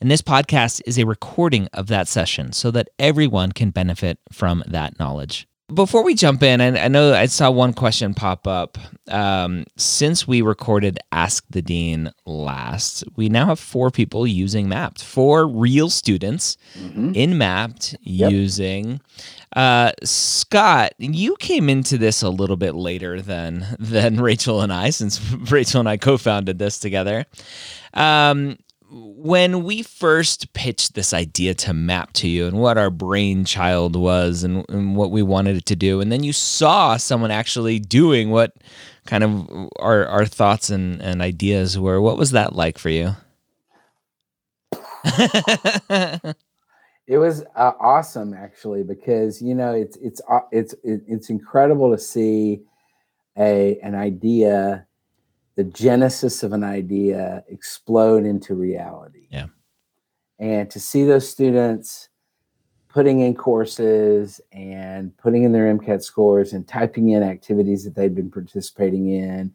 and this podcast is a recording of that session so that everyone can benefit from that knowledge. Before we jump in, and I know I saw one question pop up. Um, since we recorded Ask the Dean last, we now have four people using Mappd, four real students mm-hmm. in Mappd yep. using. Uh, Scott, you came into this a little bit later than than Rachel and I, since Rachel and I co-founded this together. Um, when we first pitched this idea to Mappd to you and what our brainchild was and, and, what we wanted it to do, and then you saw someone actually doing what kind of our, our thoughts and, and ideas were, what was that like for you? it was uh, awesome actually because you know it's it's uh, it's it's incredible to see a an idea the genesis of an idea explode into reality. Yeah. And to see those students putting in courses and putting in their MCAT scores and typing in activities that they've been participating in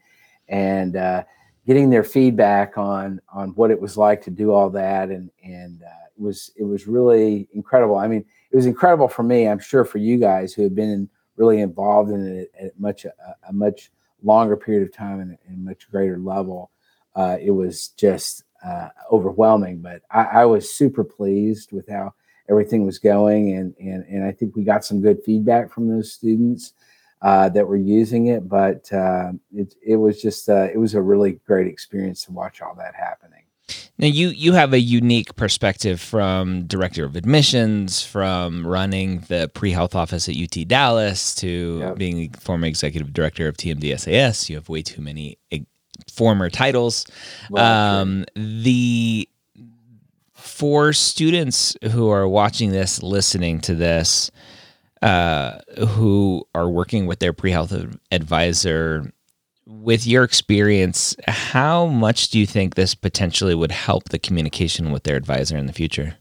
and uh, getting their feedback on on what it was like to do all that and and uh, it was it was really incredible. I mean, it was incredible for me. I'm sure for you guys who have been really involved in it at much a, a much longer period of time and, and much greater level, uh, it was just uh, overwhelming. But I, I, was super pleased with how everything was going, and and and I think we got some good feedback from those students uh, that were using it. But uh, it it was just uh, it was a really great experience to watch all that happening. Now you you have a unique perspective from director of admissions, from running the pre-health office at UT Dallas to yep. being former executive director of TMDSAS. You have way too many former titles. Well, um, the for students who are watching this, listening to this, uh, who are working with their pre-health advisor with your experience, how much do you think this potentially would help the communication with their advisor in the future?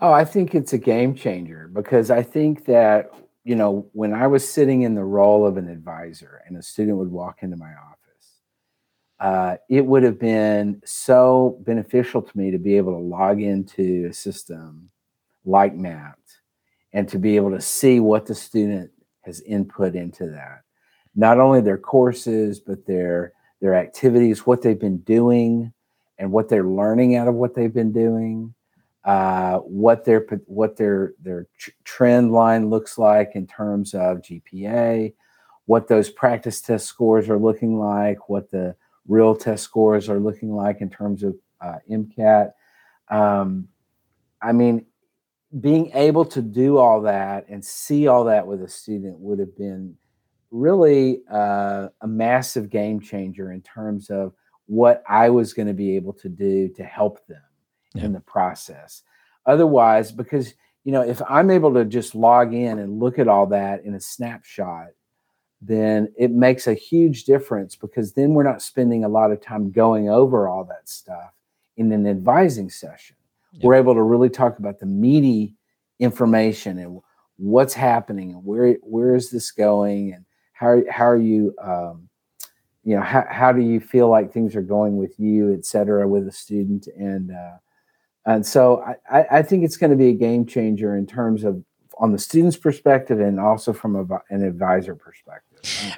Oh, I think it's a game changer because I think that, you know, when I was sitting in the role of an advisor and a student would walk into my office, uh, it would have been so beneficial to me to be able to log into a system like Mappd and to be able to see what the student has input into that not only their courses but their their activities, what they've been doing, and what they're learning out of what they've been doing, uh, what their what their their trend line looks like in terms of GPA, what those practice test scores are looking like, what the real test scores are looking like in terms of uh, MCAT. Um, I mean, being able to do all that and see all that with a student would have been really uh, a massive game changer in terms of what I was going to be able to do to help them yeah. in the process. Otherwise, because you know, if I'm able to just log in and look at all that in a snapshot, then it makes a huge difference because then we're not spending a lot of time going over all that stuff in an advising session. Yeah. We're able to really talk about the meaty information and what's happening and where where is this going and how how are you um, you know how, how do you feel like things are going with you et cetera with a student and uh, and so I, I think it's going to be a game changer in terms of on the student's perspective and also from a, an advisor perspective.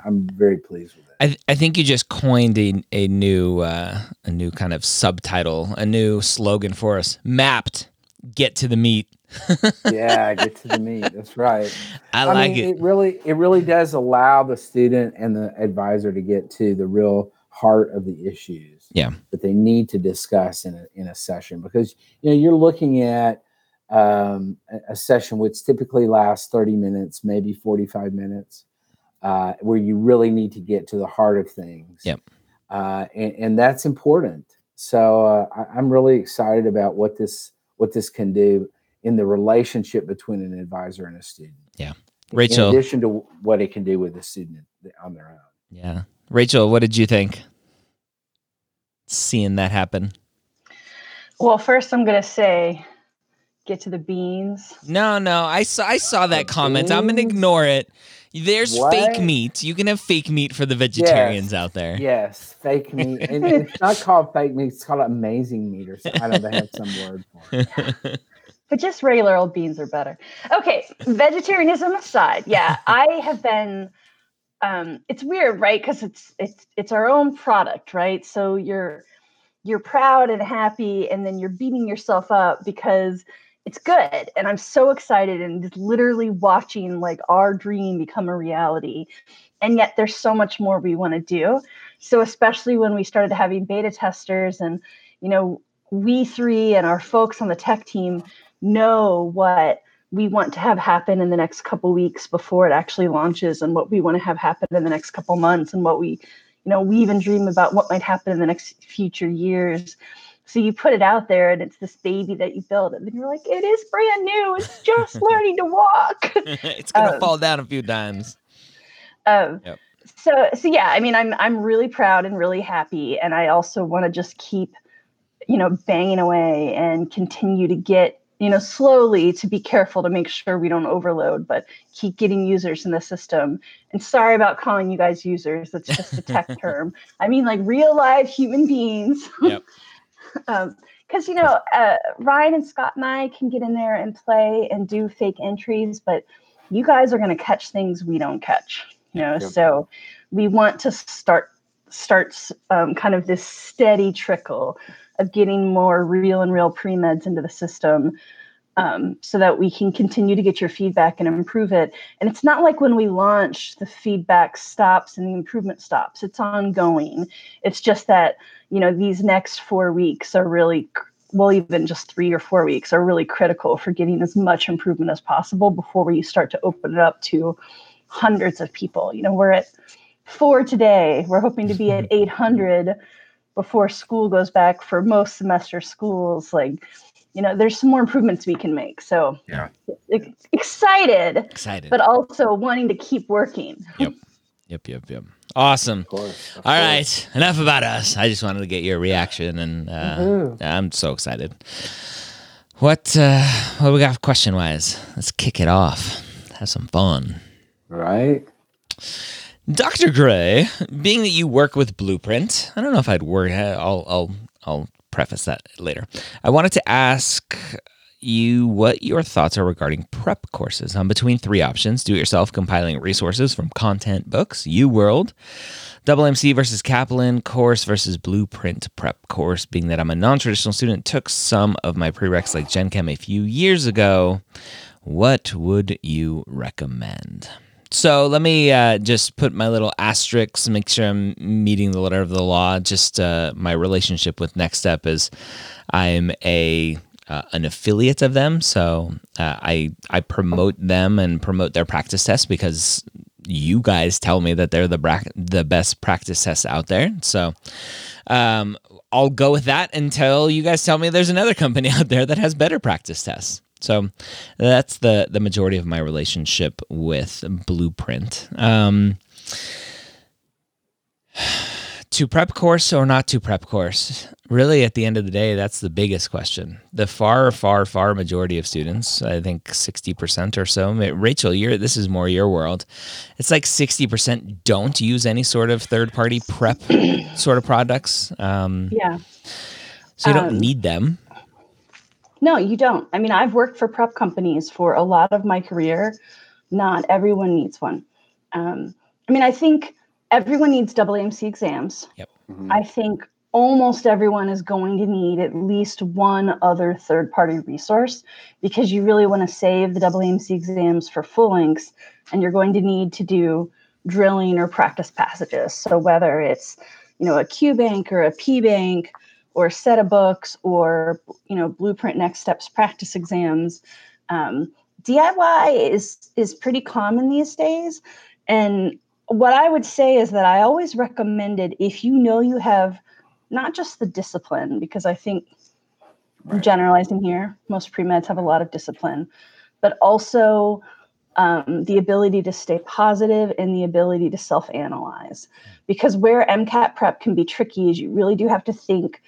I'm, very pleased with it. I, I think you just coined a, a new uh, a new kind of subtitle, a new slogan for us. Mappd, get to the meat yeah, get to the meat. That's right. I, I like mean, it. It really, it really does allow the student and the advisor to get to the real heart of the issues. Yeah. That they need to discuss in a in a session because you know you're looking at um, a, a session which typically lasts 30 minutes, maybe 45 minutes, uh, where you really need to get to the heart of things. Yep. Uh, and, and that's important. So uh, I, I'm really excited about what this what this can do in the relationship between an advisor and a student. Yeah. Rachel. In addition to what it can do with the student on their own. Yeah. Rachel, what did you think? Seeing that happen. Well, first I'm gonna say get to the beans. No, no. I saw I saw that The comment. I'm gonna ignore it. There's fake meat. You can have fake meat for the vegetarians Yes. out there. Yes, fake meat. and it's not called fake meat, it's called amazing meat or something. I don't know, they have some word for it. But just regular old beans are better. Okay, vegetarianism aside, yeah, I have been. Um, it's weird, right? Because it's it's it's our own product, right? So you're you're proud and happy, and then you're beating yourself up because it's good. And I'm so excited and just literally watching like our dream become a reality. And yet there's so much more we want to do. So especially when we started having beta testers and you know we three and our folks on the tech team know what we want to have happen in the next couple weeks before it actually launches and what we want to have happen in the next couple months and what we you know we even dream about what might happen in the next future years so you put it out there and it's this baby that you build and then you're like it is brand new it's just learning to walk it's gonna Um, fall down a few times. um, Yep. so so yeah i mean i'm i'm really proud and really happy and i also want to just keep you know banging away and continue to get you know slowly to be careful to make sure we don't overload but keep getting users in the system and sorry about calling you guys users that's just a tech term i mean like real live human beings Yep. Um because you know uh, ryan and scott and i can get in there and play and do fake entries but you guys are going to catch things we don't catch you know Yep. so we want to start starts um, kind of this steady trickle of getting more real and real pre-meds into the system um, so that we can continue to get your feedback and improve it. And it's not like when we launch the feedback stops and the improvement stops. It's ongoing. It's just that you know these next four weeks are really well even just three or four weeks are really critical for getting as much improvement as possible before we start to open it up to hundreds of people. You know we're at four today. We're hoping to be at 800 before school goes back for most semester schools. Like you know there's some more improvements we can make so Yeah. excited Excited. but also wanting to keep working Yep, yep, yep. yep. Awesome. Of course. of All course. right, enough about us. I just wanted to get your reaction, and uh, Woohoo. I'm so excited. What uh, what we got question wise? Let's kick it off. Have some fun. Right? Dr. Gray, being that you work with Blueprint, I don't know if I'd work. I'll I'll I'll preface that later. I wanted to ask you what your thoughts are regarding prep courses. I'm between three options: do-it-yourself compiling resources from content books, UWorld, Double MC versus Kaplan course versus Blueprint prep course. Being that I'm a non-traditional student, took some of my prereqs like Gen Chem a few years ago. What would you recommend? So let me uh, just put my little asterisks, make sure I'm meeting the letter of the law. Just uh, my relationship with Next Step is I'm a uh, an affiliate of them, so uh, I I promote them and promote their practice tests because you guys tell me that they're the bra- the best practice tests out there. So um, I'll go with that until you guys tell me there's another company out there that has better practice tests. So that's the the majority of my relationship with Blueprint. Um, to prep course or not to prep course? Really, at the end of the day, that's the biggest question. The far, far, far majority of students, I think sixty percent or so. Rachel, you're this is more your world. It's like sixty percent don't use any sort of third party prep sort of products. Um, yeah so you don't Um, need them. No, you don't. I mean, I've worked for prep companies for a lot of my career. Not everyone needs one. Um, I mean, I think everyone needs AAMC exams. Mhm. I think almost everyone is going to need at least one other third party resource because you really want to save the AAMC exams for full lengths and you're going to need to do drilling or practice passages. So whether it's, you know, a Q bank or a P bank or set of books or, you know, blueprint next steps practice exams. Um, DIY is is pretty common these days. And what I would say is that I always recommended if you know you have not just the discipline, because I think I'm generalizing here. Most pre meds have a lot of discipline, but also um, the ability to stay positive and the ability to self analyze. Because where MCAT prep can be tricky is you really do have to think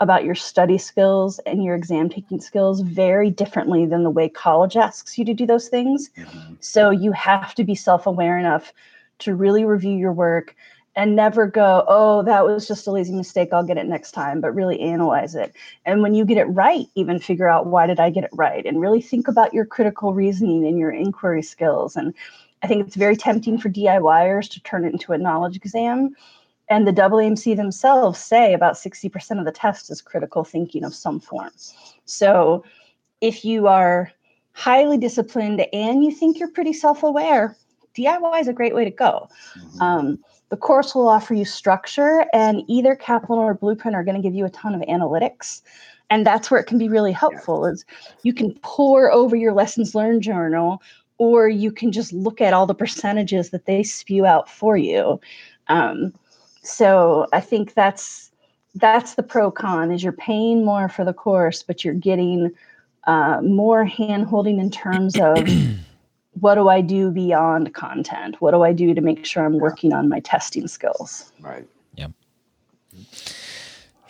about your study skills and your exam taking skills very differently than the way college asks you to do those things. Mm-hmm. So you have to be self aware enough to really review your work and never go, oh, that was just a lazy mistake. I'll get it next time, but really analyze it. And when you get it right, even figure out why did I get it right and really think about your critical reasoning and your inquiry skills. And I think it's very tempting for DIYers to turn it into a knowledge exam. And the AAMC themselves say about 60% of the test is critical thinking of some form. So if you are highly disciplined and you think you're pretty self aware, DIY is a great way to go. Mm-hmm. Um, the course will offer you structure, and either Kaplan or Blueprint are going to give you a ton of analytics. And that's where it can be really helpful is you can pour over your lessons learned journal, or you can just look at all the percentages that they spew out for you. Um, so I think that's that's the pro con is you're paying more for the course, but you're getting uh, more hand holding in terms of what do I do beyond content? What do I do to make sure I'm working on my testing skills? Right. Yep.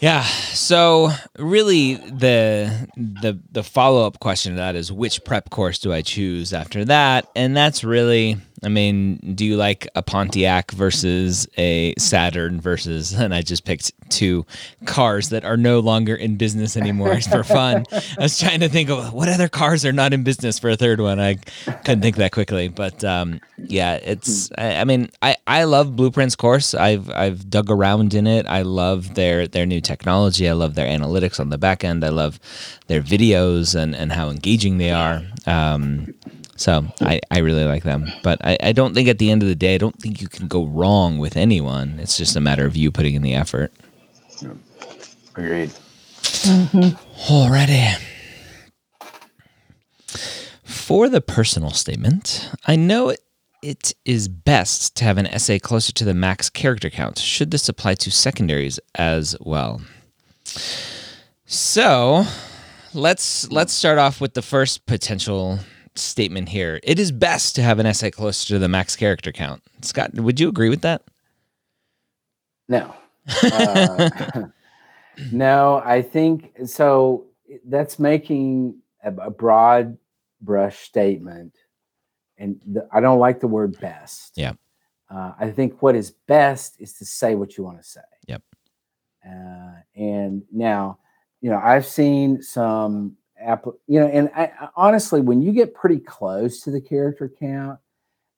Yeah. So really the the the follow-up question to that is which prep course do I choose after that? And that's really I mean, do you like a Pontiac versus a Saturn versus, and I just picked two cars that are no longer in business anymore for fun. I was trying to think of what other cars are not in business for a third one. I couldn't think that quickly, but um, yeah, it's. I, I, mean, I, I love Blueprints course. I've I've dug around in it. I love their their new technology. I love their analytics on the back end. I love their videos and and how engaging they are. Um, so I, I really like them. But I, I don't think at the end of the day, I don't think you can go wrong with anyone. It's just a matter of you putting in the effort. Yeah. Agreed. Mm-hmm. Alrighty. For the personal statement, I know it, it is best to have an essay closer to the max character count. Should this apply to secondaries as well? So let's let's start off with the first potential statement here. It is best to have an essay closer to the max character count. Scott, would you agree with that? No. Uh, no, I think so. That's making a, a broad brush statement, and the, I don't like the word best. Yeah. Uh, I think what is best is to say what you want to say. Yep. Uh, and now, you know, I've seen some app, you know, and I, honestly, when you get pretty close to the character count,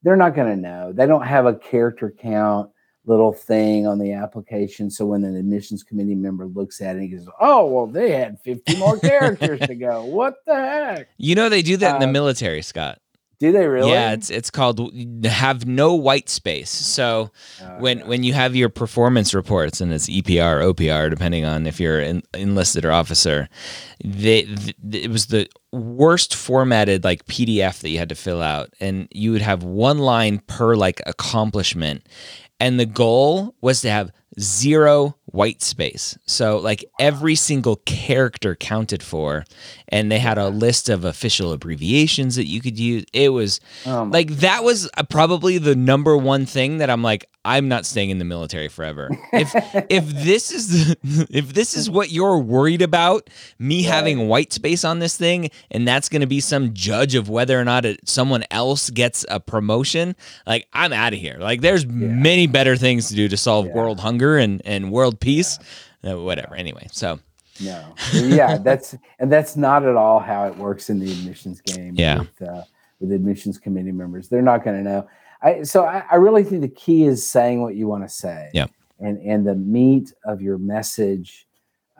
they're not going to know. They don't have a character count little thing on the application. So when an admissions committee member looks at it, he goes, "Oh, well, they had 50 more characters to go. What the heck?" You know, they do that uh, in the uh, military, Scott. Do they really? Yeah, it's it's called have no white space. So oh, when when you have your performance reports and it's EPR, OPR, depending on if you're an enlisted or officer, they, it was the worst formatted like PDF that you had to fill out, and you would have one line per like accomplishment, and the goal was to have zero white space. So like every single character counted for and they had a list of official abbreviations that you could use. It was um, like that was probably the number one thing that I'm like I'm not staying in the military forever. If if this is if this is what you're worried about, me right. having white space on this thing and that's going to be some judge of whether or not it, someone else gets a promotion, like I'm out of here. Like there's yeah. many better things to do to solve yeah. world hunger and and world peace. Yeah. Uh, whatever. Anyway, so no, yeah, that's and that's not at all how it works in the admissions game. Yeah, with, uh, with admissions committee members, they're not going to know. I so I, I, really think the key is saying what you want to say. Yeah, and and the meat of your message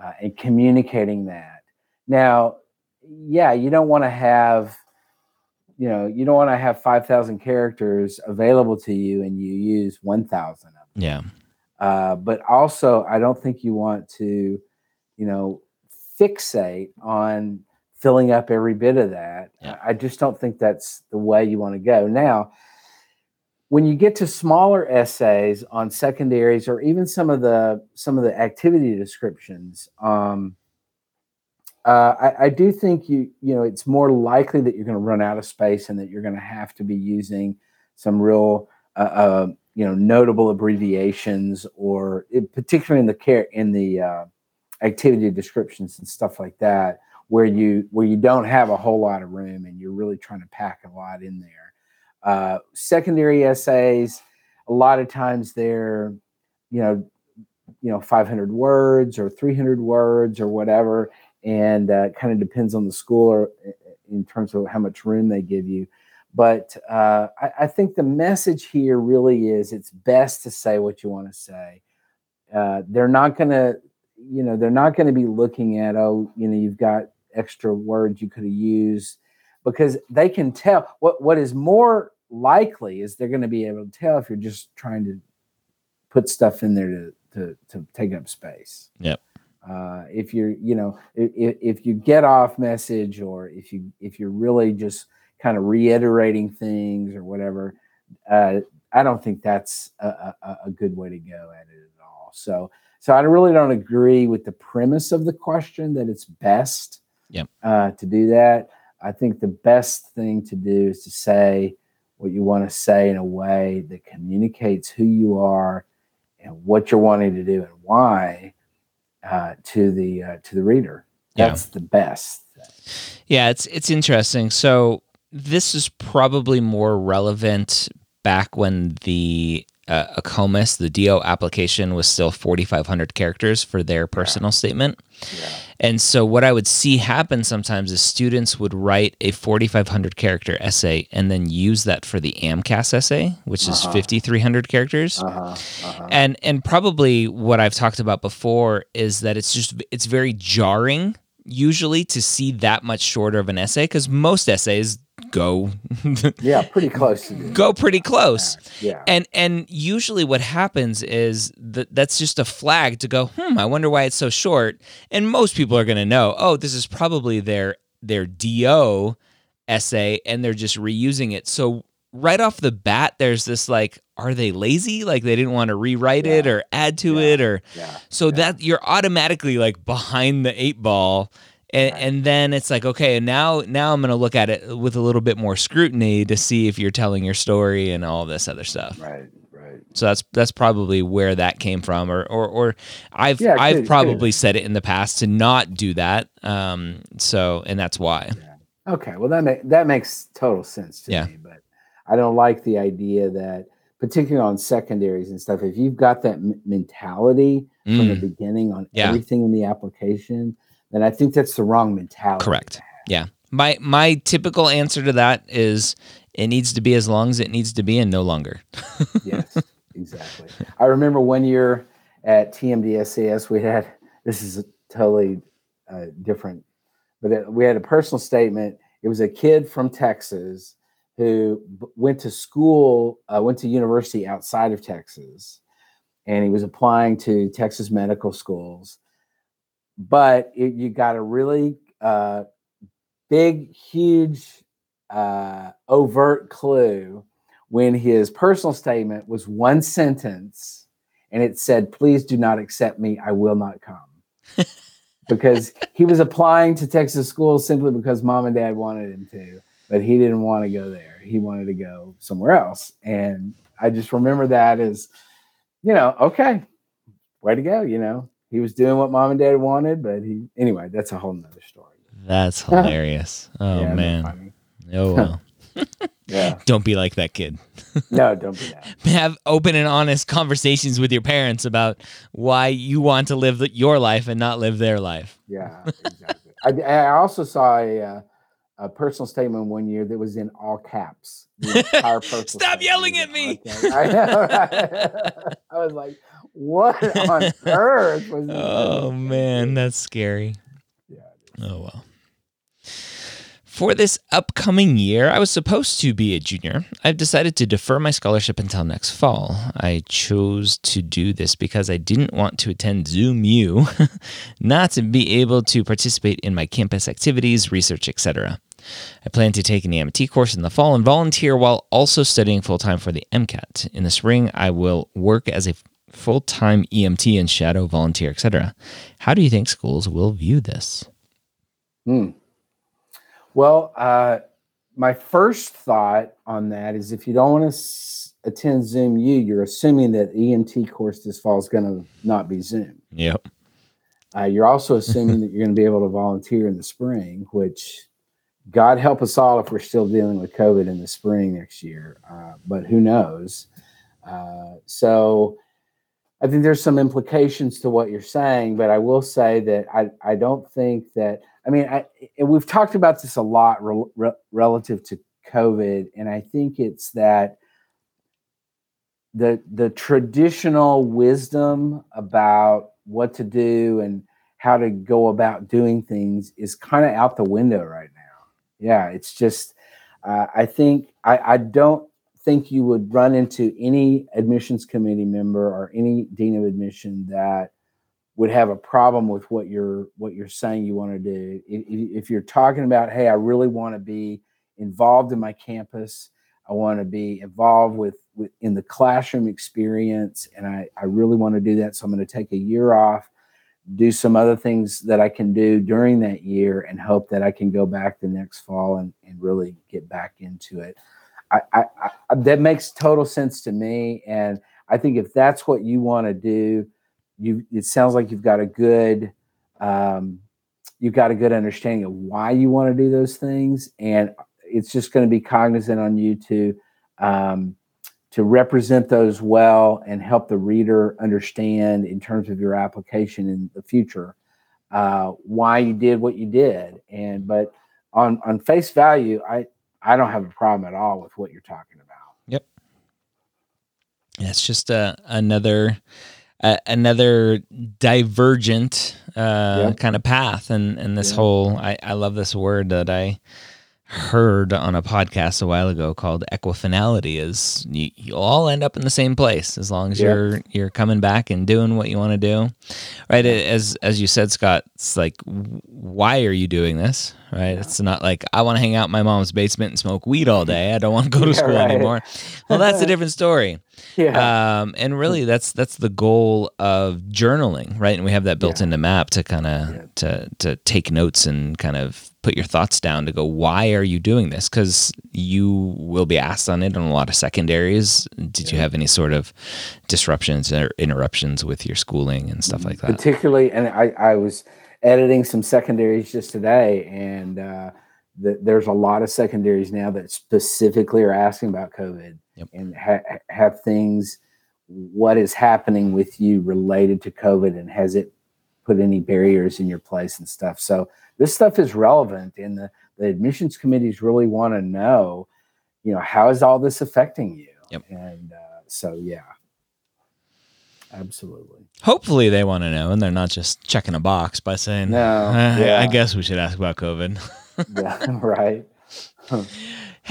uh, and communicating that. Now, yeah, you don't want to have you know you don't want to have 5000 characters available to you and you use 1000 of them yeah uh, but also i don't think you want to you know, fixate on filling up every bit of that. Yeah. I just don't think that's the way you want to go. Now, when you get to smaller essays on secondaries or even some of the some of the activity descriptions, um, uh, I, I, do think you you know it's more likely that you're going to run out of space and that you're going to have to be using some real uh, uh, you know notable abbreviations or it, particularly in the care in the uh, activity descriptions and stuff like that where you where you don't have a whole lot of room and you're really trying to pack a lot in there. Uh, secondary essays a lot of times they're you know you know 500 words or 300 words or whatever and uh, kind of depends on the school or in terms of how much room they give you but uh, I, I, think the message here really is it's best to say what you want to say uh, they're not going to you know they're not going to be looking at oh you know you've got extra words you could have used because they can tell what what is more likely is they're going to be able to tell if you're just trying to put stuff in there to to, to take up space. Yep. Uh, if you're, you know, if, if you get off message or if you if you're really just kind of reiterating things or whatever, uh, I don't think that's a, a, a, good way to go at it at all. So so I really don't agree with the premise of the question that it's best yep. uh, to do that. I think the best thing to do is to say what you want to say in a way that communicates who you are and what you're wanting to do and why uh, to the uh, to the reader. That's yeah. the best. Yeah, it's it's interesting. So this is probably more relevant back when the uh, AACOMAS, the DO application, was still 4,500 characters for their personal yeah. statement. Yeah. And so, what I would see happen sometimes is students would write a 4,500 character essay and then use that for the AMCAS essay, which uh-huh. is 5,300 characters. Uh-huh. Uh-huh. And and probably what I've talked about before is that it's just it's very jarring usually to see that much shorter of an essay because most essays go yeah pretty close go pretty close. yeah. And and usually what happens is that that's just a flag to go hmm i wonder why it's so short. And most people are going to know oh this is probably their their DO essay and they're just reusing it. So right off the bat there's this like are they lazy like they didn't want to rewrite yeah. it or add to yeah. it or yeah. so that you're automatically like behind the eight ball and, right. and then it's like okay now now i'm going to look at it with a little bit more scrutiny to see if you're telling your story and all this other stuff right right so that's that's probably where that came from or or, or i've yeah, i've probably said it in the past to not do that um so and that's why yeah. okay well that ma- that makes total sense to yeah. me but i don't like the idea that particularly on secondaries and stuff if you've got that m- mentality mm. from the mm. beginning on yeah. everything in the application then I think that's the wrong mentality. Correct. Yeah. My my typical answer to that is it needs to be as long as it needs to be and no longer. yes, exactly. I remember one year at TMDSAS we had this is totally uh, different, but it, we had a personal statement. It was a kid from Texas who went to school, uh, went to university outside of Texas, and he was applying to Texas medical schools but it, you got a really uh, big, huge, uh, overt clue when his personal statement was one sentence and it said, Please do not accept me. I will not come. because he was applying to Texas schools simply because mom and dad wanted him to, but he didn't want to go there. He wanted to go somewhere else. And I just remember that as, you know, okay, way to go, you know he was doing what mom and dad wanted, but he anyway, that's a whole nother story. That's hilarious. Oh yeah, man. Oh well. yeah. Don't be like that kid. no, don't be that. Have open and honest conversations with your parents about why you want to live your life and not live their life. Yeah, exactly. I, I, also saw a, uh, a personal statement one year that was in all caps. Stop yelling at me. I, I was like, what on earth was Oh man, that's scary. Yeah. Oh well. For this upcoming year, I was supposed to be a junior. I've decided to defer my scholarship until next fall. I chose to do this because I didn't want to attend Zoom U, not to be able to participate in my campus activities, research, etc. I plan to take an EMT course in the fall and volunteer while also studying full time for the MCAT. In the spring, I will work as a full time EMT and shadow volunteer, etc. How do you think schools will view this? Hmm. Well, uh, my first thought on that is if you don't want to s- attend Zoom U, you're assuming that EMT course this fall is going to not be Zoom. Yep. Uh, you're also assuming that you're going to be able to volunteer in the spring, which God help us all if we're still dealing with COVID in the spring next year. Uh, but who knows? Uh, so I think there's some implications to what you're saying, but I will say that I, I don't think that, I mean, I, and we've talked about this a lot re- re- relative to COVID, and I think it's that the the traditional wisdom about what to do and how to go about doing things is kind of out the window right now. Yeah, it's just uh, I think I, I don't think you would run into any admissions committee member or any dean of admission that would have a problem with what you're what you're saying you want to do. If, if you're talking about, hey, I really want to be involved in my campus, I want to be involved with, with in the classroom experience, and I, I really want to do that. So I'm going to take a year off, do some other things that I can do during that year, and hope that I can go back the next fall and, and really get back into it. I, I, I that makes total sense to me, and I think if that's what you want to do, you it sounds like you've got a good um, you've got a good understanding of why you want to do those things, and it's just going to be cognizant on you to um, to represent those well and help the reader understand in terms of your application in the future uh, why you did what you did. And but on on face value, I I don't have a problem at all with what you're talking about. Yep. It's just uh, another uh, another divergent uh, Yep. kind of path, and and this Yeah. whole I, I love this word that I heard on a podcast a while ago called equifinality is you, you all end up in the same place as long as Yeah. you're you're coming back and doing what you want to do right as as you said scott it's like why are you doing this right it's not like i want to hang out in my mom's basement and smoke weed all day i don't want to go to Yeah, school right. anymore well that's a different story Yeah. um, and really that's that's the goal of journaling right and we have that built Yeah. into Mappd to kind of Yeah. to to take notes and kind of put your thoughts down to go why are you doing this? Because you will be asked on it on a lot of secondaries. Did you have any sort of disruptions or interruptions with your schooling and stuff like that? Particularly and I, I was editing some secondaries just today and uh, the, there's a lot of secondaries now that specifically are asking about covid Yep. and ha- have things what is happening with you related to covid and has it put any barriers in your place and stuff? So this stuff is relevant and the, the admissions committees really want to know you know how is all this affecting you? Yep. and uh, so yeah. Absolutely. Hopefully they want to know and they're not just checking a box by saying No, "Uh, yeah. i guess we should ask about covid. Yeah, right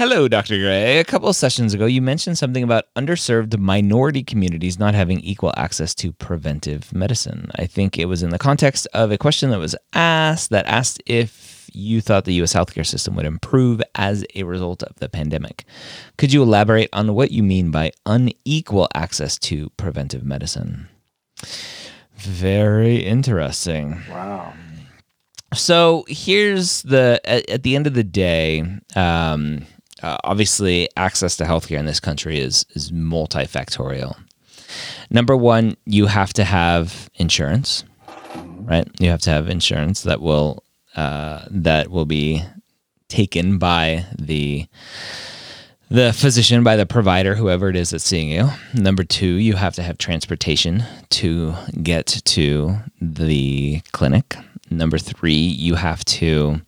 Hello, Dr. Gray. A couple of sessions ago, you mentioned something about underserved minority communities not having equal access to preventive medicine. I think it was in the context of a question that was asked that asked if you thought the U.S. healthcare system would improve as a result of the pandemic. Could you elaborate on what you mean by unequal access to preventive medicine? Very interesting. wow So here's the at, at the end of the day, um, uh, obviously access to healthcare in this country is is multifactorial. Number one, you have to have insurance, right? You have to have insurance that will uh, that will be taken by the the physician, by the provider, whoever it is that's seeing you. Number two, you have to have transportation to get to the clinic. Number three, you have to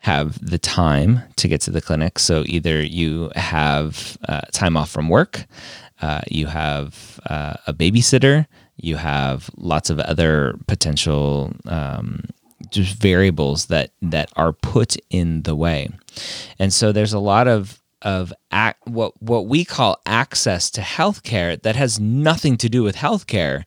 have the time to get to the clinic. So either you have uh, time off from work, uh, you have uh, a babysitter, you have lots of other potential um, just variables that that are put in the way, and so there's a lot of of ac- what what we call access to healthcare that has nothing to do with healthcare,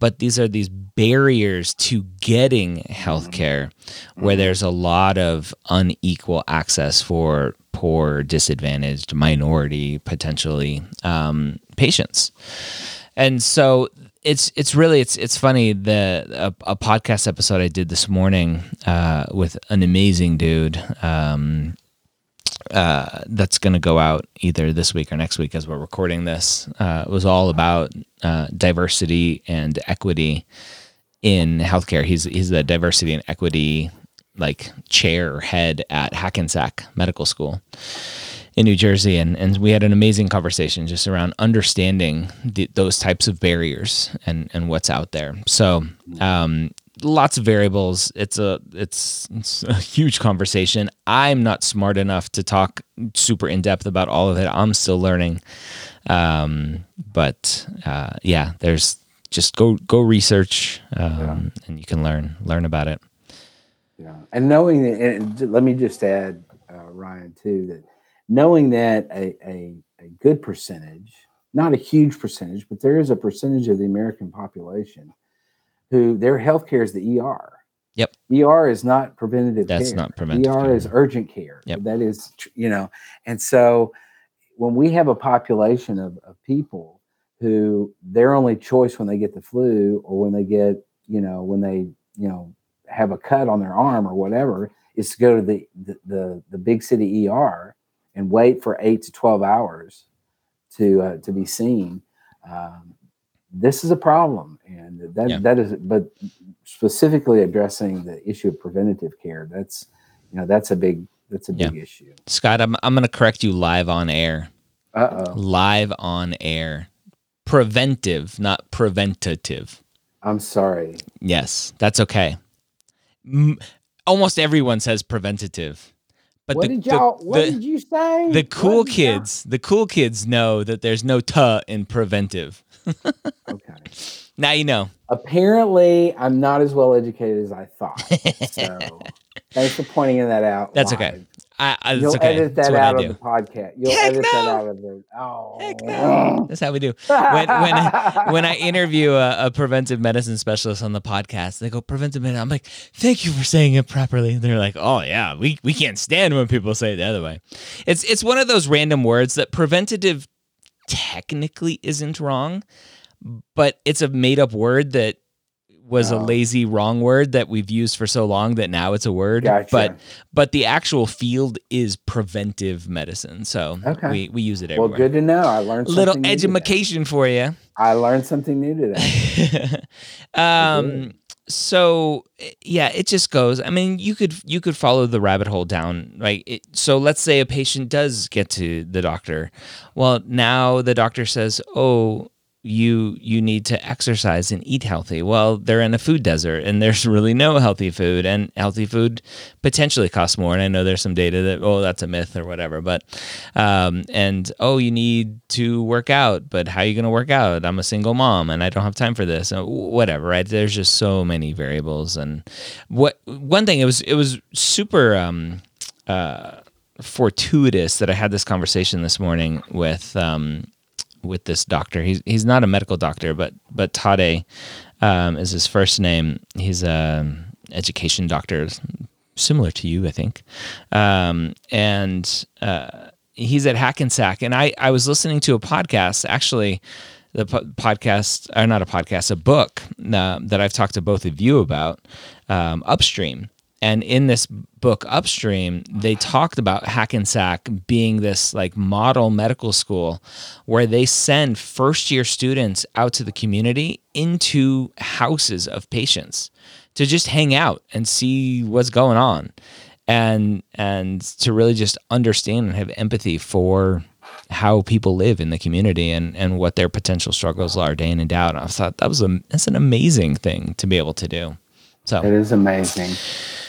but these are these barriers to getting healthcare where there's a lot of unequal access for poor, disadvantaged, minority potentially um, patients, and so it's it's really it's it's funny the a, a podcast episode I did this morning uh, with an amazing dude um, uh, that's going to go out either this week or next week as we're recording this uh, was all about uh, diversity and equity in healthcare. He's he's the diversity and equity like chair head at Hackensack Medical School in New Jersey, and and we had an amazing conversation just around understanding the, those types of barriers and and what's out there. So. Um, lots of variables. It's a it's, it's a huge conversation. I'm not smart enough to talk super in depth about all of it. I'm still learning. Um, but uh, yeah there's just go go research um, yeah. and you can learn learn about it. Yeah. And knowing that and let me just add uh, ryan too that knowing that a, a, a good percentage, not a huge percentage, but there is a percentage of the American population who their health care is the ER. Yep. ER is not preventative That's care. not preventative. ER care. is urgent care. Yep. That is, you know, and so when we have a population of, of people who their only choice when they get the flu or when they get, you know, when they, you know, have a cut on their arm or whatever is to go to the the, the, the big city ER and wait for eight to 12 hours to uh, to be seen um, this is a problem and that yeah. that is but specifically addressing the issue of preventative care that's you know that's a big that's a big yeah. issue scott i'm, I'm going to correct you live on air uh-oh live on air preventive not preventative i'm sorry yes that's okay M- almost everyone says preventative but what the, did y'all? The, what the, did you say? The cool kids, the cool kids know that there's no "t" in preventive. Okay. Now you know. Apparently, I'm not as well educated as I thought. So, thanks for pointing that out. That's live. okay. I, I, You'll okay. edit that out of the podcast. You'll Heck edit no. that out of the. Oh, Heck no. That's how we do. When when I, when I interview a, a, preventive medicine specialist on the podcast, they go preventive medicine. I'm like, thank you for saying it properly. They're like, oh yeah, we we can't stand when people say it the other way. It's it's one of those random words that preventative technically isn't wrong, but it's a made up word that was oh. a lazy wrong word that we've used for so long that now it's a word. Gotcha. But but the actual field is preventive medicine. So okay. we, we use it everywhere. Well, good to know. I learned a little education for you. I learned something new today. um so eh, yeah, it just goes. I mean, you could you could follow the rabbit hole down, right? It, so let's say a patient does get to the doctor. Well, now the doctor says, "Oh, you you need to exercise and eat healthy. Well, they're in a food desert and there's really no healthy food and healthy food potentially costs more. And I know there's some data that oh that's a myth or whatever, but um, and oh you need to work out, but how are you going to work out? I'm a single mom and I don't have time for this. Whatever, right? There's just so many variables and what one thing it was it was super um, uh, fortuitous that I had this conversation this morning with um, with this doctor. He's he's not a medical doctor, but but Tade um, is his first name. He's a education doctor, similar to you, I think. Um, and uh, he's at Hackensack, and I I was listening to a podcast actually. The po- podcast, or not a podcast, a book uh, that I've talked to both of you about, um, Upstream, and in this book, Upstream, they talked about Hackensack being this like model medical school where they send first year students out to the community into houses of patients to just hang out and see what's going on and and to really just understand and have empathy for how people live in the community and, and what their potential struggles are day in and out. And I thought that was a that's an amazing thing to be able to do. So it is amazing.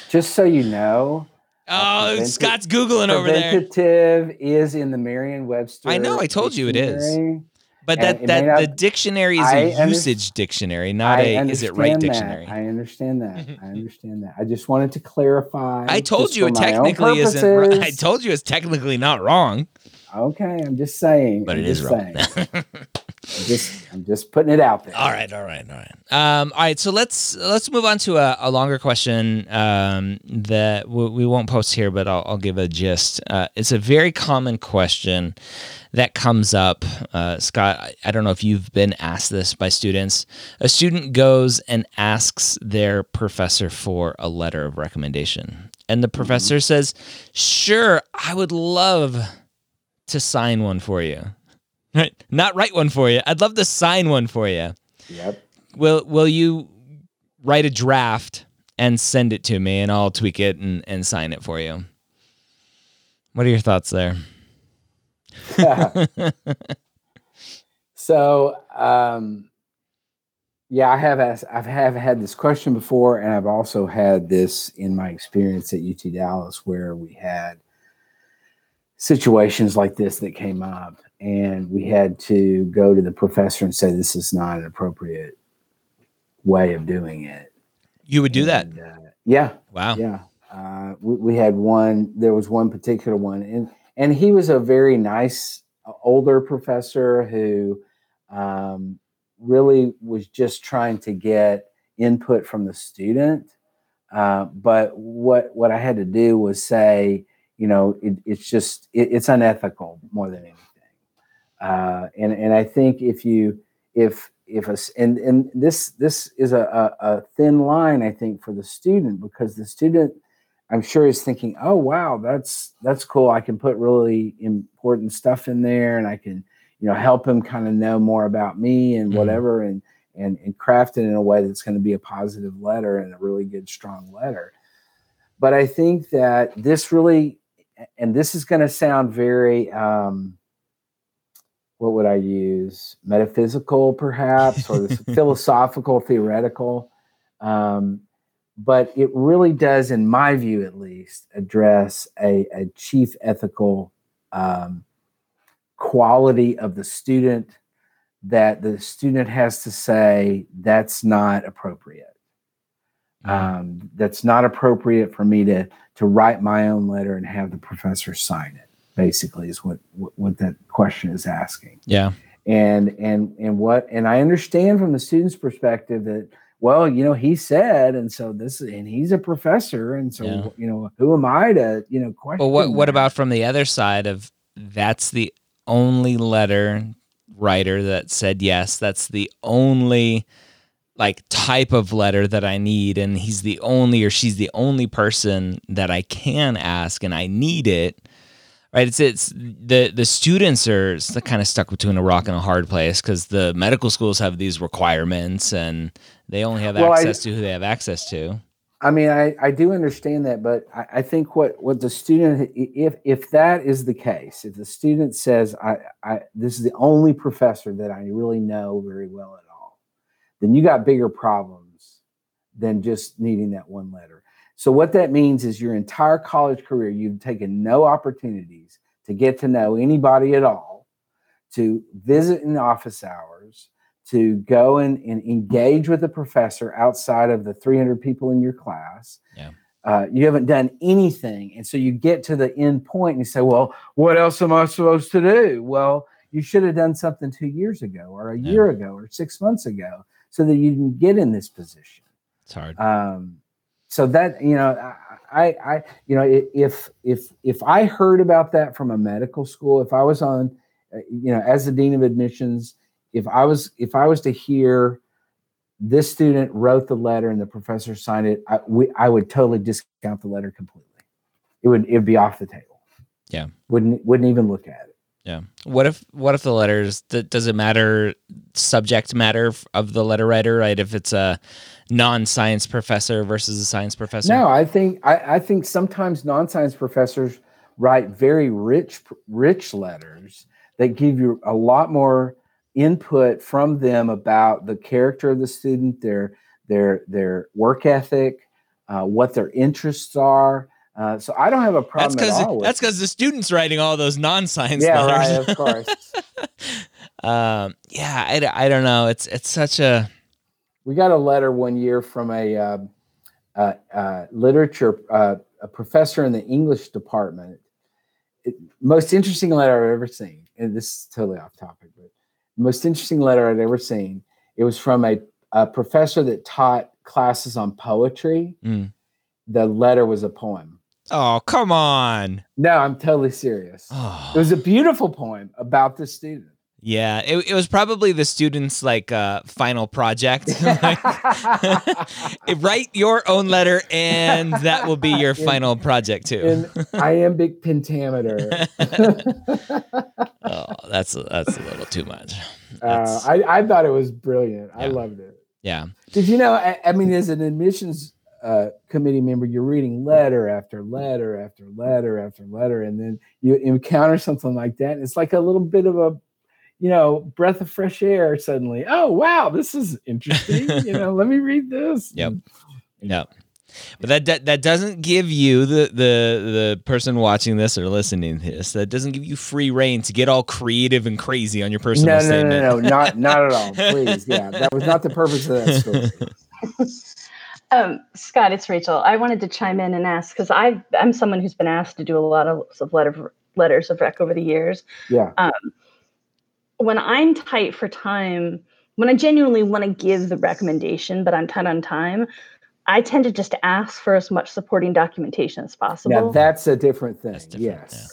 Just so you know. Uh, oh, Scott's googling over there. Preventative is in the Merriam-Webster. I know. I told you it is. But that, that not, the dictionary is a I usage dictionary, not a is it right that. dictionary. I understand that. I understand that. I just wanted to clarify. I told you it technically isn't. I told you it's technically not wrong. Okay, I'm just saying. But I'm it is wrong. I'm just I'm just putting it out there. All right, all right, all right. Um, all right, so let's let's move on to a, a longer question um, that w- we won't post here, but I'll, I'll give a gist. Uh, it's a very common question that comes up. Uh, Scott, I, I don't know if you've been asked this by students. A student goes and asks their professor for a letter of recommendation, and the professor says, "Sure, I would love to sign one for you." Right. Not write one for you. I'd love to sign one for you. Yep. Will Will you write a draft and send it to me, and I'll tweak it and, and sign it for you? What are your thoughts there? so, um, yeah, I have asked, I've have had this question before, and I've also had this in my experience at UT Dallas, where we had situations like this that came up and we had to go to the professor and say this is not an appropriate way of doing it. You would do that? uh, yeah. Wow. Yeah. Uh, we, we, had one. There was one particular one, and and he was a very nice uh, older professor who um, really was just trying to get input from the student. Uh, but what what I had to do was say, you know, it, it's just it, it's unethical more than anything. Uh, and and I think if you if if a and and this this is a, a, a thin line I think for the student because the student I'm sure is thinking, oh wow, that's that's cool. I can put really important stuff in there, and I can you know help him kind of know more about me and mm-hmm. whatever, mm-hmm. and and and craft it in a way that's going to be a positive letter and a really good strong letter. But I think that this really, and this is going to sound very um, what would I use? Metaphysical, perhaps, or philosophical, theoretical. Um, but it really does, in my view at least, address a, a chief ethical um, quality of the student that the student has to say that's not appropriate. Um, that's not appropriate for me to to write my own letter and have the professor sign it basically is what, what what that question is asking. Yeah. And and and what and i understand from the student's perspective that well you know he said and so this and he's a professor and so yeah. you know who am i to you know question well what what about from the other side of that's the only letter writer that said yes that's the only like type of letter that I need and he's the only or she's the only person that I can ask and I need it right? It's it's the the students are kind of stuck between a rock and a hard place because the medical schools have these requirements and they only have well, access I, to who they have access to. I mean, I, I do understand that, but I, I think what what the student if if that is the case, if the student says I I this is the only professor that I really know very well at all, then you got bigger problems than just needing that one letter. So what that means is your entire college career, you've taken no opportunities to get to know anybody at all, to visit in office hours, to go and, and engage with a professor outside of the 300 people in your class. Yeah. Uh, you haven't done anything. And so you get to the end point and you say, well, what else am I supposed to do? Well, you should have done something two years ago or a yeah. year ago or six months ago so that you can get in this position. It's hard. Um, so that you know I, I you know if if if i heard about that from a medical school if i was on uh, you know as the dean of admissions if i was if i was to hear this student wrote the letter and the professor signed it i, we, I would totally discount the letter completely it would it would be off the table yeah wouldn't wouldn't even look at it yeah. What if what if the letters that does it matter subject matter of the letter writer, right? If it's a non-science professor versus a science professor? No, I think I, I think sometimes non-science professors write very rich rich letters that give you a lot more input from them about the character of the student, their their their work ethic, uh, what their interests are, uh, so I don't have a problem. That's because that's because the students writing all those non-science yeah, letters. right, of course. um, yeah, I, I don't know. It's it's such a. We got a letter one year from a uh, uh, uh literature uh, a professor in the English department. It, most interesting letter I've ever seen. And this is totally off topic, but most interesting letter I'd ever seen. It was from a, a professor that taught classes on poetry. Mm. The letter was a poem. Oh, come on. No, I'm totally serious. Oh. It was a beautiful poem about the student. Yeah, it, it was probably the student's like uh, final project. Like, write your own letter, and that will be your In- final project too. In iambic pentameter. oh, that's that's a little too much. Uh, I, I thought it was brilliant. I loved it. yeah, Did you know? I, I mean, as an admissions uh, committee member, you're reading letter after letter after letter after letter, and then you encounter something like that. And it's like a little bit of a, you know, breath of fresh air. Suddenly, oh wow, this is interesting. you know, let me read this. Yep. Yep. But that, that that doesn't give you the the the person watching this or listening to this that doesn't give you free reign to get all creative and crazy on your personal No, no, statement. no, no, not not at all. Please, yeah, that was not the purpose of that story. Um, Scott, it's Rachel. I wanted to chime in and ask because I I'm someone who's been asked to do a lot of, of letter letters of rec over the years. Yeah, When I'm tight for time, when I genuinely want to give the recommendation, but I'm tight on time, I tend to just ask for as much supporting documentation as possible. now that's a different thing. That's different, yes,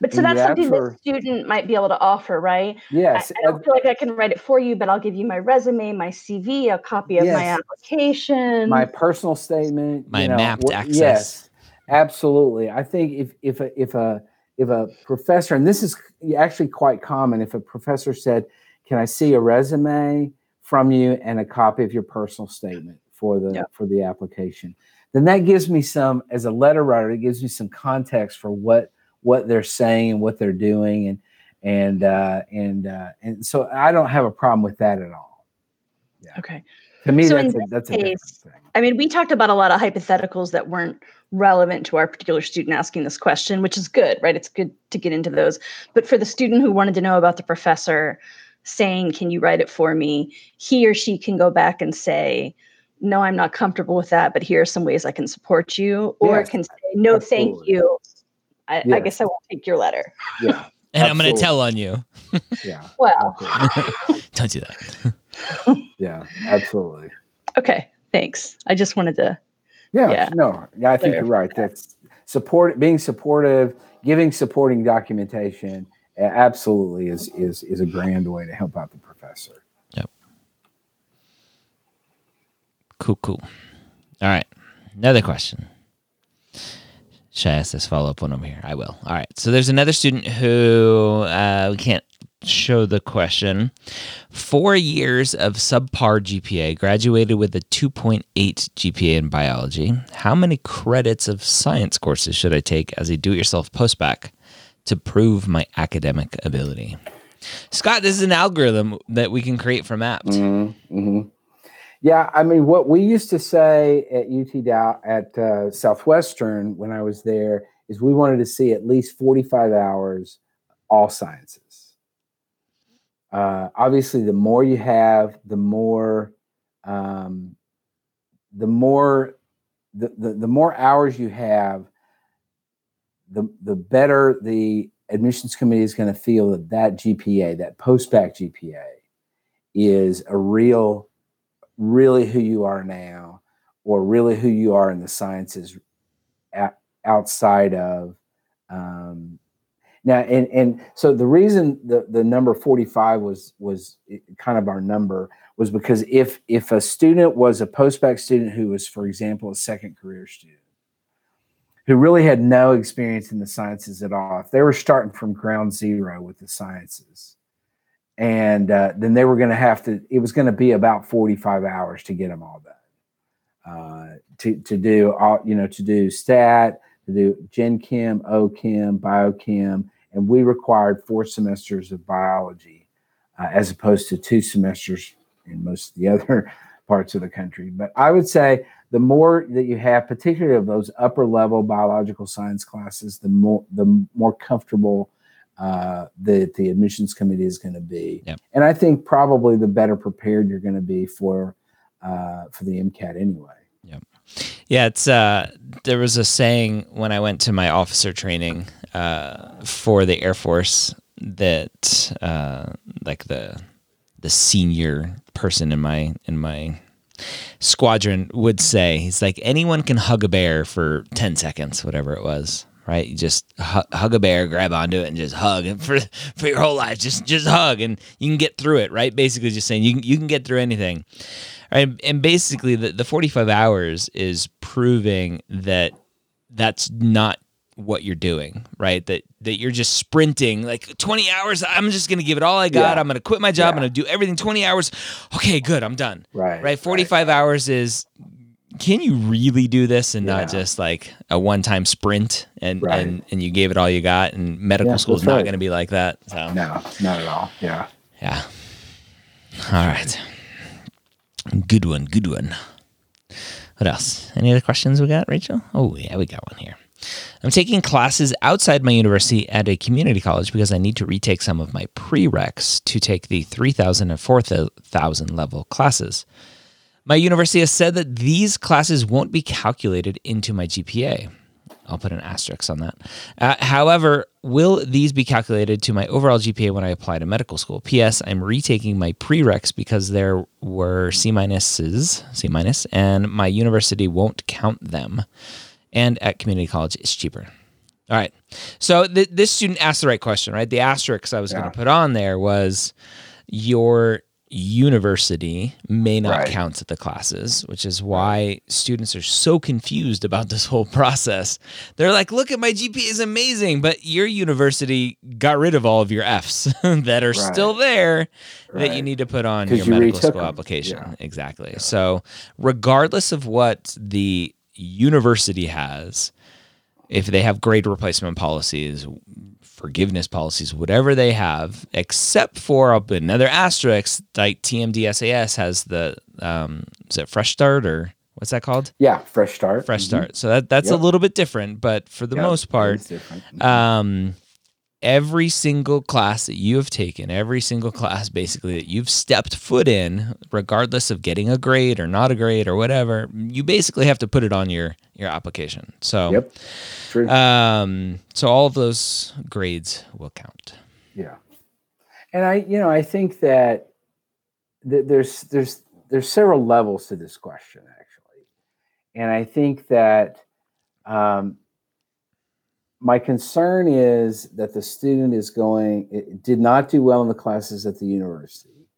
but so that's you something for- the student might be able to offer, right? yes. I, I don't feel like I can write it for you, but I'll give you my resume, my CV, a copy of my application. my personal statement, My you know, Mappd wh- access. Yes, absolutely. I think if if a if a if a professor, and this is actually quite common, if a professor said, "Can I see a resume from you and a copy of your personal statement for the Yeah. for the application?" Then that gives me some, as a letter writer, it gives me some context for what what they're saying and what they're doing, and and uh, and uh, and so I don't have a problem with that at all. Yeah. Okay. To me, So that's a, that's case, thing. I mean, we talked about a lot of hypotheticals that weren't relevant to our particular student asking this question, which is good, right? It's good to get into those. But for the student who wanted to know about the professor saying, Can you write it for me? He or she can go back and say, No, I'm not comfortable with that, but here are some ways I can support you. Or Yes, can say, No, thank you. I, I guess I won't take your letter. Yeah, and I'm going to tell on you. yeah. Well, absolutely. Don't do that. Yeah, absolutely. okay. Thanks. I just wanted to. Yeah, Yeah. no, yeah, I think Fair. you're right. That's support, being supportive, giving supporting documentation. Absolutely is is is a grand way to help out the professor. Yep. Cool, cool. All right. Another question. Should I ask this follow up one over here? I will. All right. So there's another student who uh, we can't show the question. Four years of subpar GPA, graduated with a 2.8 GPA in biology. How many credits of science courses should I take as a do it yourself postbac to prove my academic ability? Scott, this is an algorithm that we can create from apps. Mm-hmm. Yeah, I mean, what we used to say at UT Dow at uh, Southwestern when I was there is we wanted to see at least 45 hours all sciences. Uh, obviously, the more you have, the more, um, the more, the, the, the more hours you have, the the better the admissions committee is going to feel that that GPA, that post-bac GPA, is a real, really who you are now, or really who you are in the sciences outside of. Um, now, and and so the reason the the number forty five was was kind of our number was because if if a student was a post-bac student who was, for example, a second career student who really had no experience in the sciences at all, if they were starting from ground zero with the sciences, and uh, then they were going to have to, it was going to be about 45 hours to get them all done. Uh, to, to do all, you know, to do stat, to do gen chem, o chem, biochem, and we required four semesters of biology uh, as opposed to two semesters in most of the other parts of the country. But I would say the more that you have, particularly of those upper level biological science classes, the more the more comfortable uh, the the admissions committee is going to be, Yep. and I think probably the better prepared you're going to be for uh, for the MCAT anyway. Yeah, yeah. it's uh there was a saying when I went to my officer training uh for the Air Force that uh like the the senior person in my in my squadron would say. He's like anyone can hug a bear for ten seconds, whatever it was. Right, you just hu- hug a bear, grab onto it, and just hug and for for your whole life. Just just hug, and you can get through it. Right, basically, just saying you can, you can get through anything. And, and basically, the, the 45 hours is proving that that's not what you're doing, right? That that you're just sprinting like 20 hours. I'm just gonna give it all I got. Yeah. I'm gonna quit my job. I'm gonna do everything 20 hours. Okay, good. I'm done. Right. Right. 45 hours is. Can you really do this and Yeah. not just like a one-time sprint and Right. and and you gave it all you got? And medical Yeah, school is not right. going to be like that. So No, not at all. Yeah. yeah. All right. Good one. Good one. What else? Any other questions we got, Rachel? Oh, yeah, we got one here. I'm taking classes outside my university at a community college because I need to retake some of my prereqs to take the 3,000 and 4,000 level classes. My university has said that these classes won't be calculated into my GPA. I'll put an asterisk on that. Uh, however, will these be calculated to my overall GPA when I apply to medical school? P.S. I'm retaking my prereqs because there were C minuses, C minus, and my university won't count them. And at community college, it's cheaper. All right. So th- this student asked the right question, right? The asterisk I was going to put on there was your university may not Right. count the classes, which is why students are so confused about this whole process. They're like, look at my GPA is amazing, but your university got rid of all of your Fs that are still there that you need to put on your you medical school them. application. Yeah. Exactly. So, regardless of what the university has, if they have grade replacement policies, forgiveness policies, whatever they have, except for another asterisk, like TMDSAS has the um, is it Fresh Start or what's that called? Yeah. Fresh start. Fresh Mhm. Start. So that that's a little bit different, but for the Yep, most part, um, every single class that you have taken, every single class basically that you've stepped foot in, regardless of getting a grade or not a grade or whatever, you basically have to put it on your your application. So, Yep. True. um, so all of those grades will count. Yeah, and I, you know, I think that th- there's there's there's several levels to this question actually, and I think that um, my concern is that the student is going it did not do well in the classes at the university,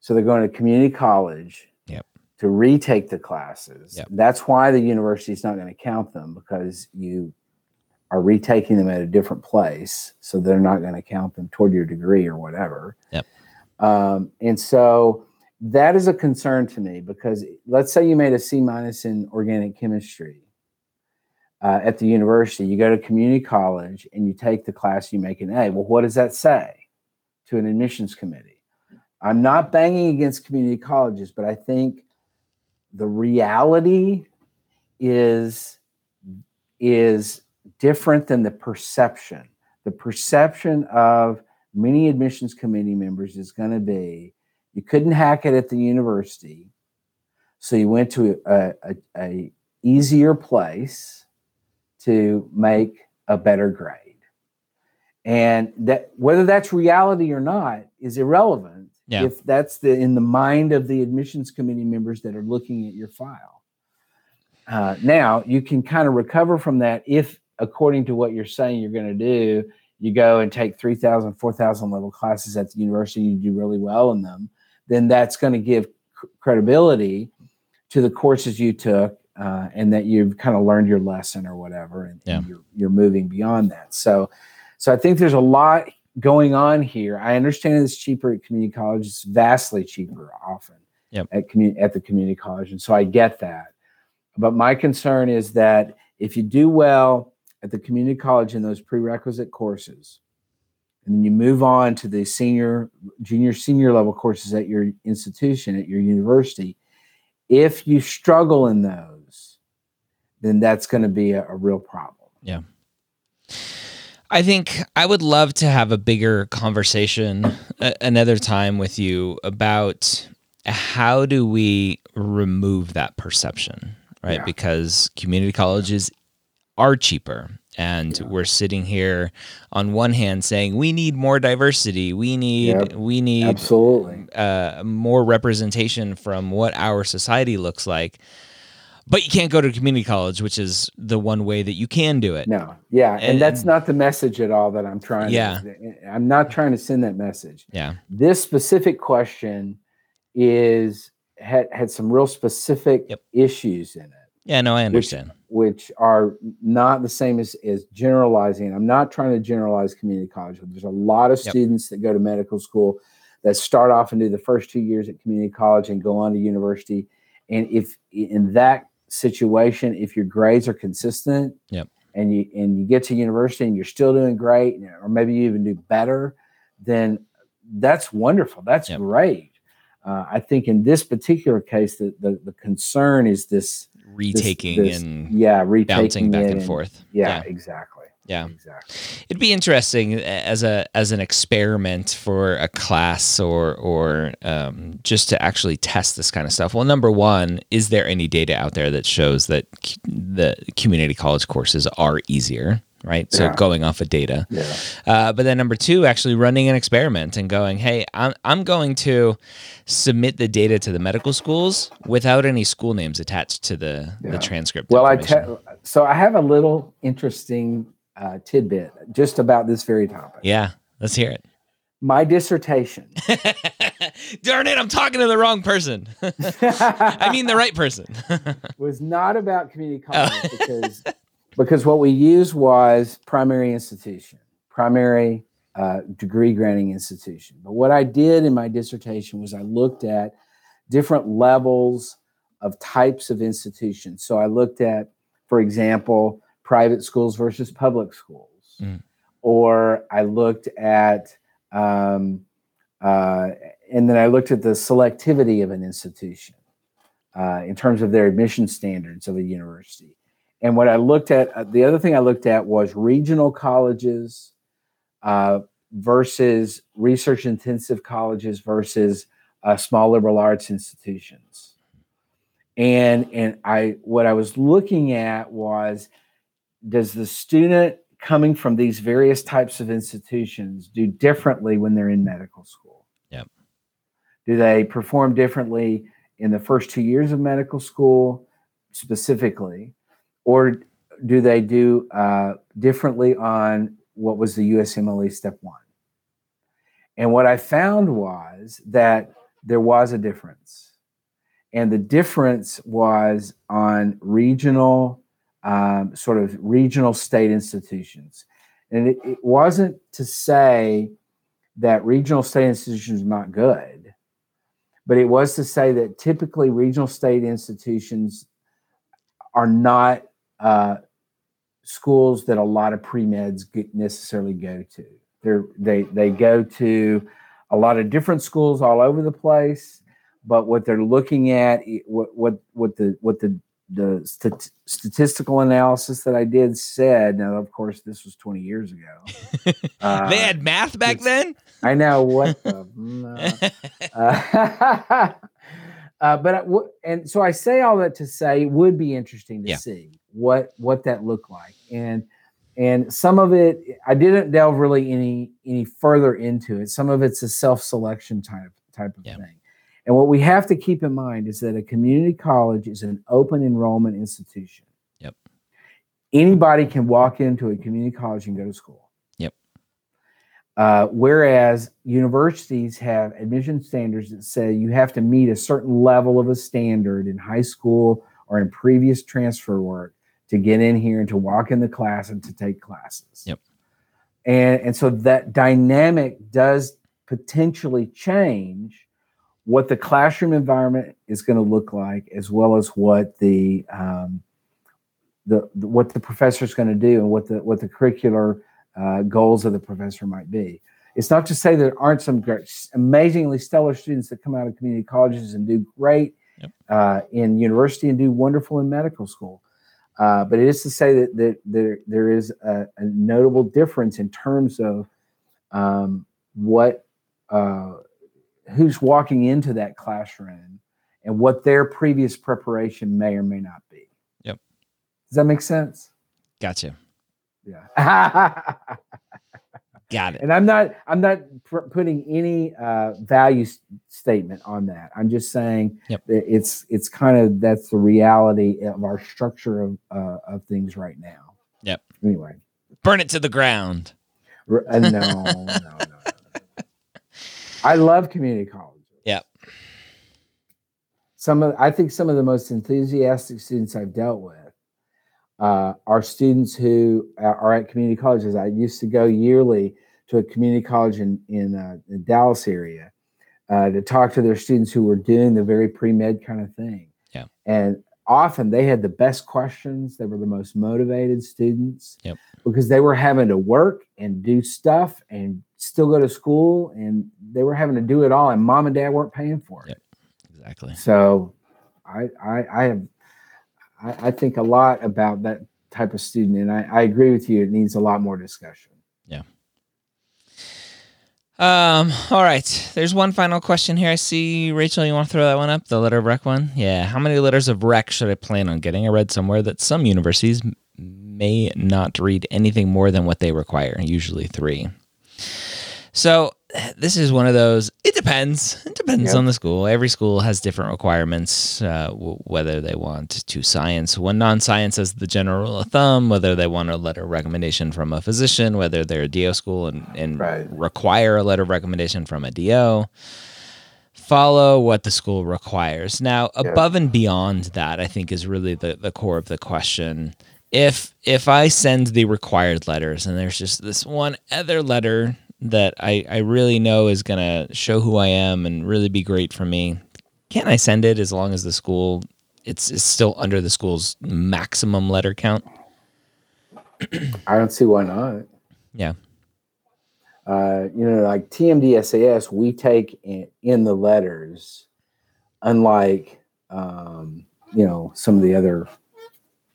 so they're going to community college. Yep. To retake the classes. Yep. That's why the university is not going to count them because you are retaking them at a different place, so they're not going to count them toward your degree or whatever. Yep. Um, and so that is a concern to me because let's say you made a C minus in organic chemistry uh, at the university, you go to community college and you take the class, you make an A. Well, what does that say to an admissions committee? I'm not banging against community colleges, but I think the reality is is different than the perception. The perception of many admissions committee members is going to be you couldn't hack it at the university, so you went to a, a, a easier place to make a better grade. And that whether that's reality or not is irrelevant Yeah. if that's the in the mind of the admissions committee members that are looking at your file. Uh, now you can kind of recover from that if, according to what you're saying you're going to do, you go and take 3,000, 4,000 level classes at the university, you do really well in them, then that's going to give credibility to the courses you took uh, and that you've kind of learned your lesson or whatever, and, and you're, you're moving beyond that. So, so I think there's a lot going on here. I understand it's cheaper at community college; it's vastly cheaper often Yep. at community at the community college, and so I get that. But my concern is that if you do well at the community college in those prerequisite courses, and then you move on to the senior, junior, senior level courses at your institution, at your university, if you struggle in those, then that's going to be a, a real problem. Yeah. I think I would love to have a bigger conversation a- another time with you about how do we remove that perception, right? Yeah. Because community colleges are cheaper and Yeah. we're sitting here on one hand saying we need more diversity we need Yep. we need Absolutely. uh, more representation from what our society looks like but you can't go to community college which is the one way that you can do it No, yeah, and, And- that's not the message at all that I'm trying. Yeah. to, eh, I'm not trying to send that message. yeah This specific question is had had some real specific Yep. issues in it, yeah no i understand which are not the same as as generalizing. I'm not trying to generalize community college. There's a lot of Yep. students that go to medical school that start off and do the first two years at community college and go on to university. And if in that situation, if your grades are consistent, Yep. and you and you get to university and you're still doing great, or maybe you even do better, then that's wonderful. That's Yep. great. Uh, I think in this particular case, the, the the concern is this, this- retaking this- and yeah, retaking bouncing back it and forth Yeah, Yeah. exactly. Yeah. exactly. It'd be interesting uh, as a as an experiment for a class or or um, just to actually test this kind of stuff. Well, number one, is there any data out there that shows that the community college courses are easier? Right, so Yeah. going off of data, Yeah, uh, but then number two, actually running an experiment and going, hey, I'm I'm going to submit the data to the medical schools without any school names attached to the Yeah. the transcript. Well, I te- so I have a little interesting uh, tidbit just about this very topic. yeah, let's hear it. My dissertation. Darn it, I'm talking to the wrong person. I mean the right person. was not about community Oh. college because because what we used was primary institution, primary uh, degree granting institution. But what I did in my dissertation was I looked at different levels of types of institutions. So I looked at, for example, private schools versus public schools, Mm. or I looked at um, uh, and then I looked at the selectivity of an institution uh, in terms of their admission standards of a university. And what I looked at, uh, the other thing I looked at was regional colleges uh, versus research intensive colleges versus uh, small liberal arts institutions. And and I what I was looking at was does the student coming from these various types of institutions do differently when they're in medical school? Yep. Do they perform differently in the first two years of medical school specifically? Or do they do uh, differently on what was the USMLE step one? And what I found was that there was a difference. And the difference was on regional, um, sort of regional state institutions. And it, it wasn't to say that regional state institutions are not good, but it was to say that typically regional state institutions are not uh, schools that a lot of pre-meds get necessarily go to. They're, they they go to a lot of different schools all over the place, but what they're looking at, what what what the what the the stat- statistical analysis that I did said. Now, of course, this was 20 years ago. Uh, they had math back then? I know what the. uh, uh, but I w- and so I say all that to say it would be interesting to Yeah. see what what that looked like and and some of it I didn't delve really any any further into it. Some of it's a self selection type type of Yeah. thing. And what we have to keep in mind is that a community college is an open enrollment institution. Yep. Anybody can walk into a community college and go to school. Yep. Uh, whereas universities have admission standards that say you have to meet a certain level of a standard in high school or in previous transfer work to get in here and to walk in the class and to take classes. Yep. And, and so that dynamic does potentially change what the classroom environment is going to look like, as well as what the um, the, the what the professor is going to do and what the what the curricular uh, goals of the professor might be. It's not to say there aren't some great, amazingly stellar students that come out of community colleges and do great Yep. uh, in university and do wonderful in medical school. Uh, but it is to say that, that there, there is a, a notable difference in terms of um, what uh, who's walking into that classroom and what their previous preparation may or may not be. Yep. Does that make sense? Gotcha. Yeah. Got it. and I'm not I'm not pr- putting any uh, value s- statement on that. I'm just saying Yep. that it's it's kind of that's the reality of our structure of uh, of things right now. Yep. Anyway, Burn it to the ground. R- uh, no, no, no, no. I love community colleges. Yep. Some of I think some of the most enthusiastic students I've dealt with uh, are students who are are at community colleges. I used to go yearly to a community college in in uh, the Dallas area uh, to talk to their students who were doing the very pre med kind of thing. Yeah. and often they had the best questions. They were the most motivated students. Yep. because they were having to work and do stuff and still go to school, and they were having to do it all, and mom and dad weren't paying for it. Yep. Exactly. So I I, I have I, I think a lot about that type of student, and I, I agree with you. It needs a lot more discussion. Yeah. Um, all right. There's one final question here. I see Rachel, you want to throw that one up? The letter of rec one? Yeah. How many letters of rec should I plan on getting? I read somewhere that some universities may not read anything more than what they require, usually three. So this is one of those. It depends. It depends Yep. on the school. Every school has different requirements, uh, w- whether they want to science one non-science as the general rule of thumb, whether they want a letter of recommendation from a physician, whether they're a DO school and, and Right. require a letter of recommendation from a DO. Follow what the school requires. Now, Yeah. above and beyond that, I think is really the, the core of the question. If if I send the required letters and there's just this one other letter that I, I really know is gonna show who I am and really be great for me, can I send it as long as the school it's, it's still under the school's maximum letter count? I don't see why not. Yeah. Uh, you know, like TMDSAS, we take in, in the letters, unlike um, you know some of the other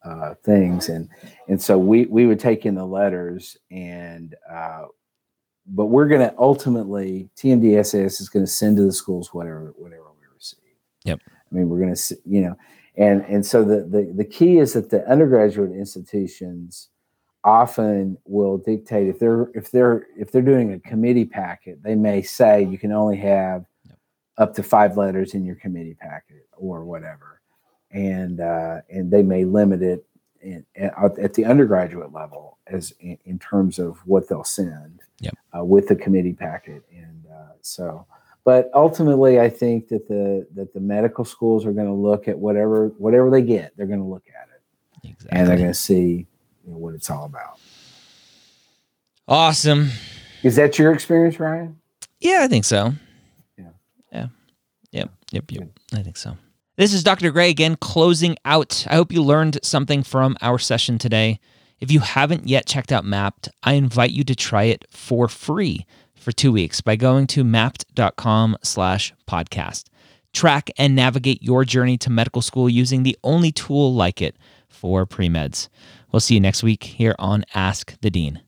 uh, things, and and so we we would take in the letters, and uh, but we're going to ultimately TMDSAS is going to send to the schools whatever whatever we receive. Yep. I mean, we're going to you know, and and so the the the key is that the undergraduate institutions often will dictate if they're if they're if they're doing a committee packet they may say you can only have up to five letters in your committee packet or whatever and uh, and they may limit it in, at, at the undergraduate level as in, in terms of what they'll send Yep. uh, with the committee packet and uh, so but ultimately i think that the that the medical schools are going to look at whatever whatever they get they're going to look at it Exactly. and they're going to see you know, what it's all about. awesome. Is that your experience, Ryan? Yeah, I think so. Yeah. Yeah. Yep. Yep. Yep. I think so. This is Dr. Gray again, closing out. I hope you learned something from our session today. If you haven't yet checked out Mappd, I invite you to try it for free for two weeks by going to mappd.com slash podcast. Track and navigate your journey to medical school using the only tool like it for pre-meds. We'll see you next week here on Ask the Dean.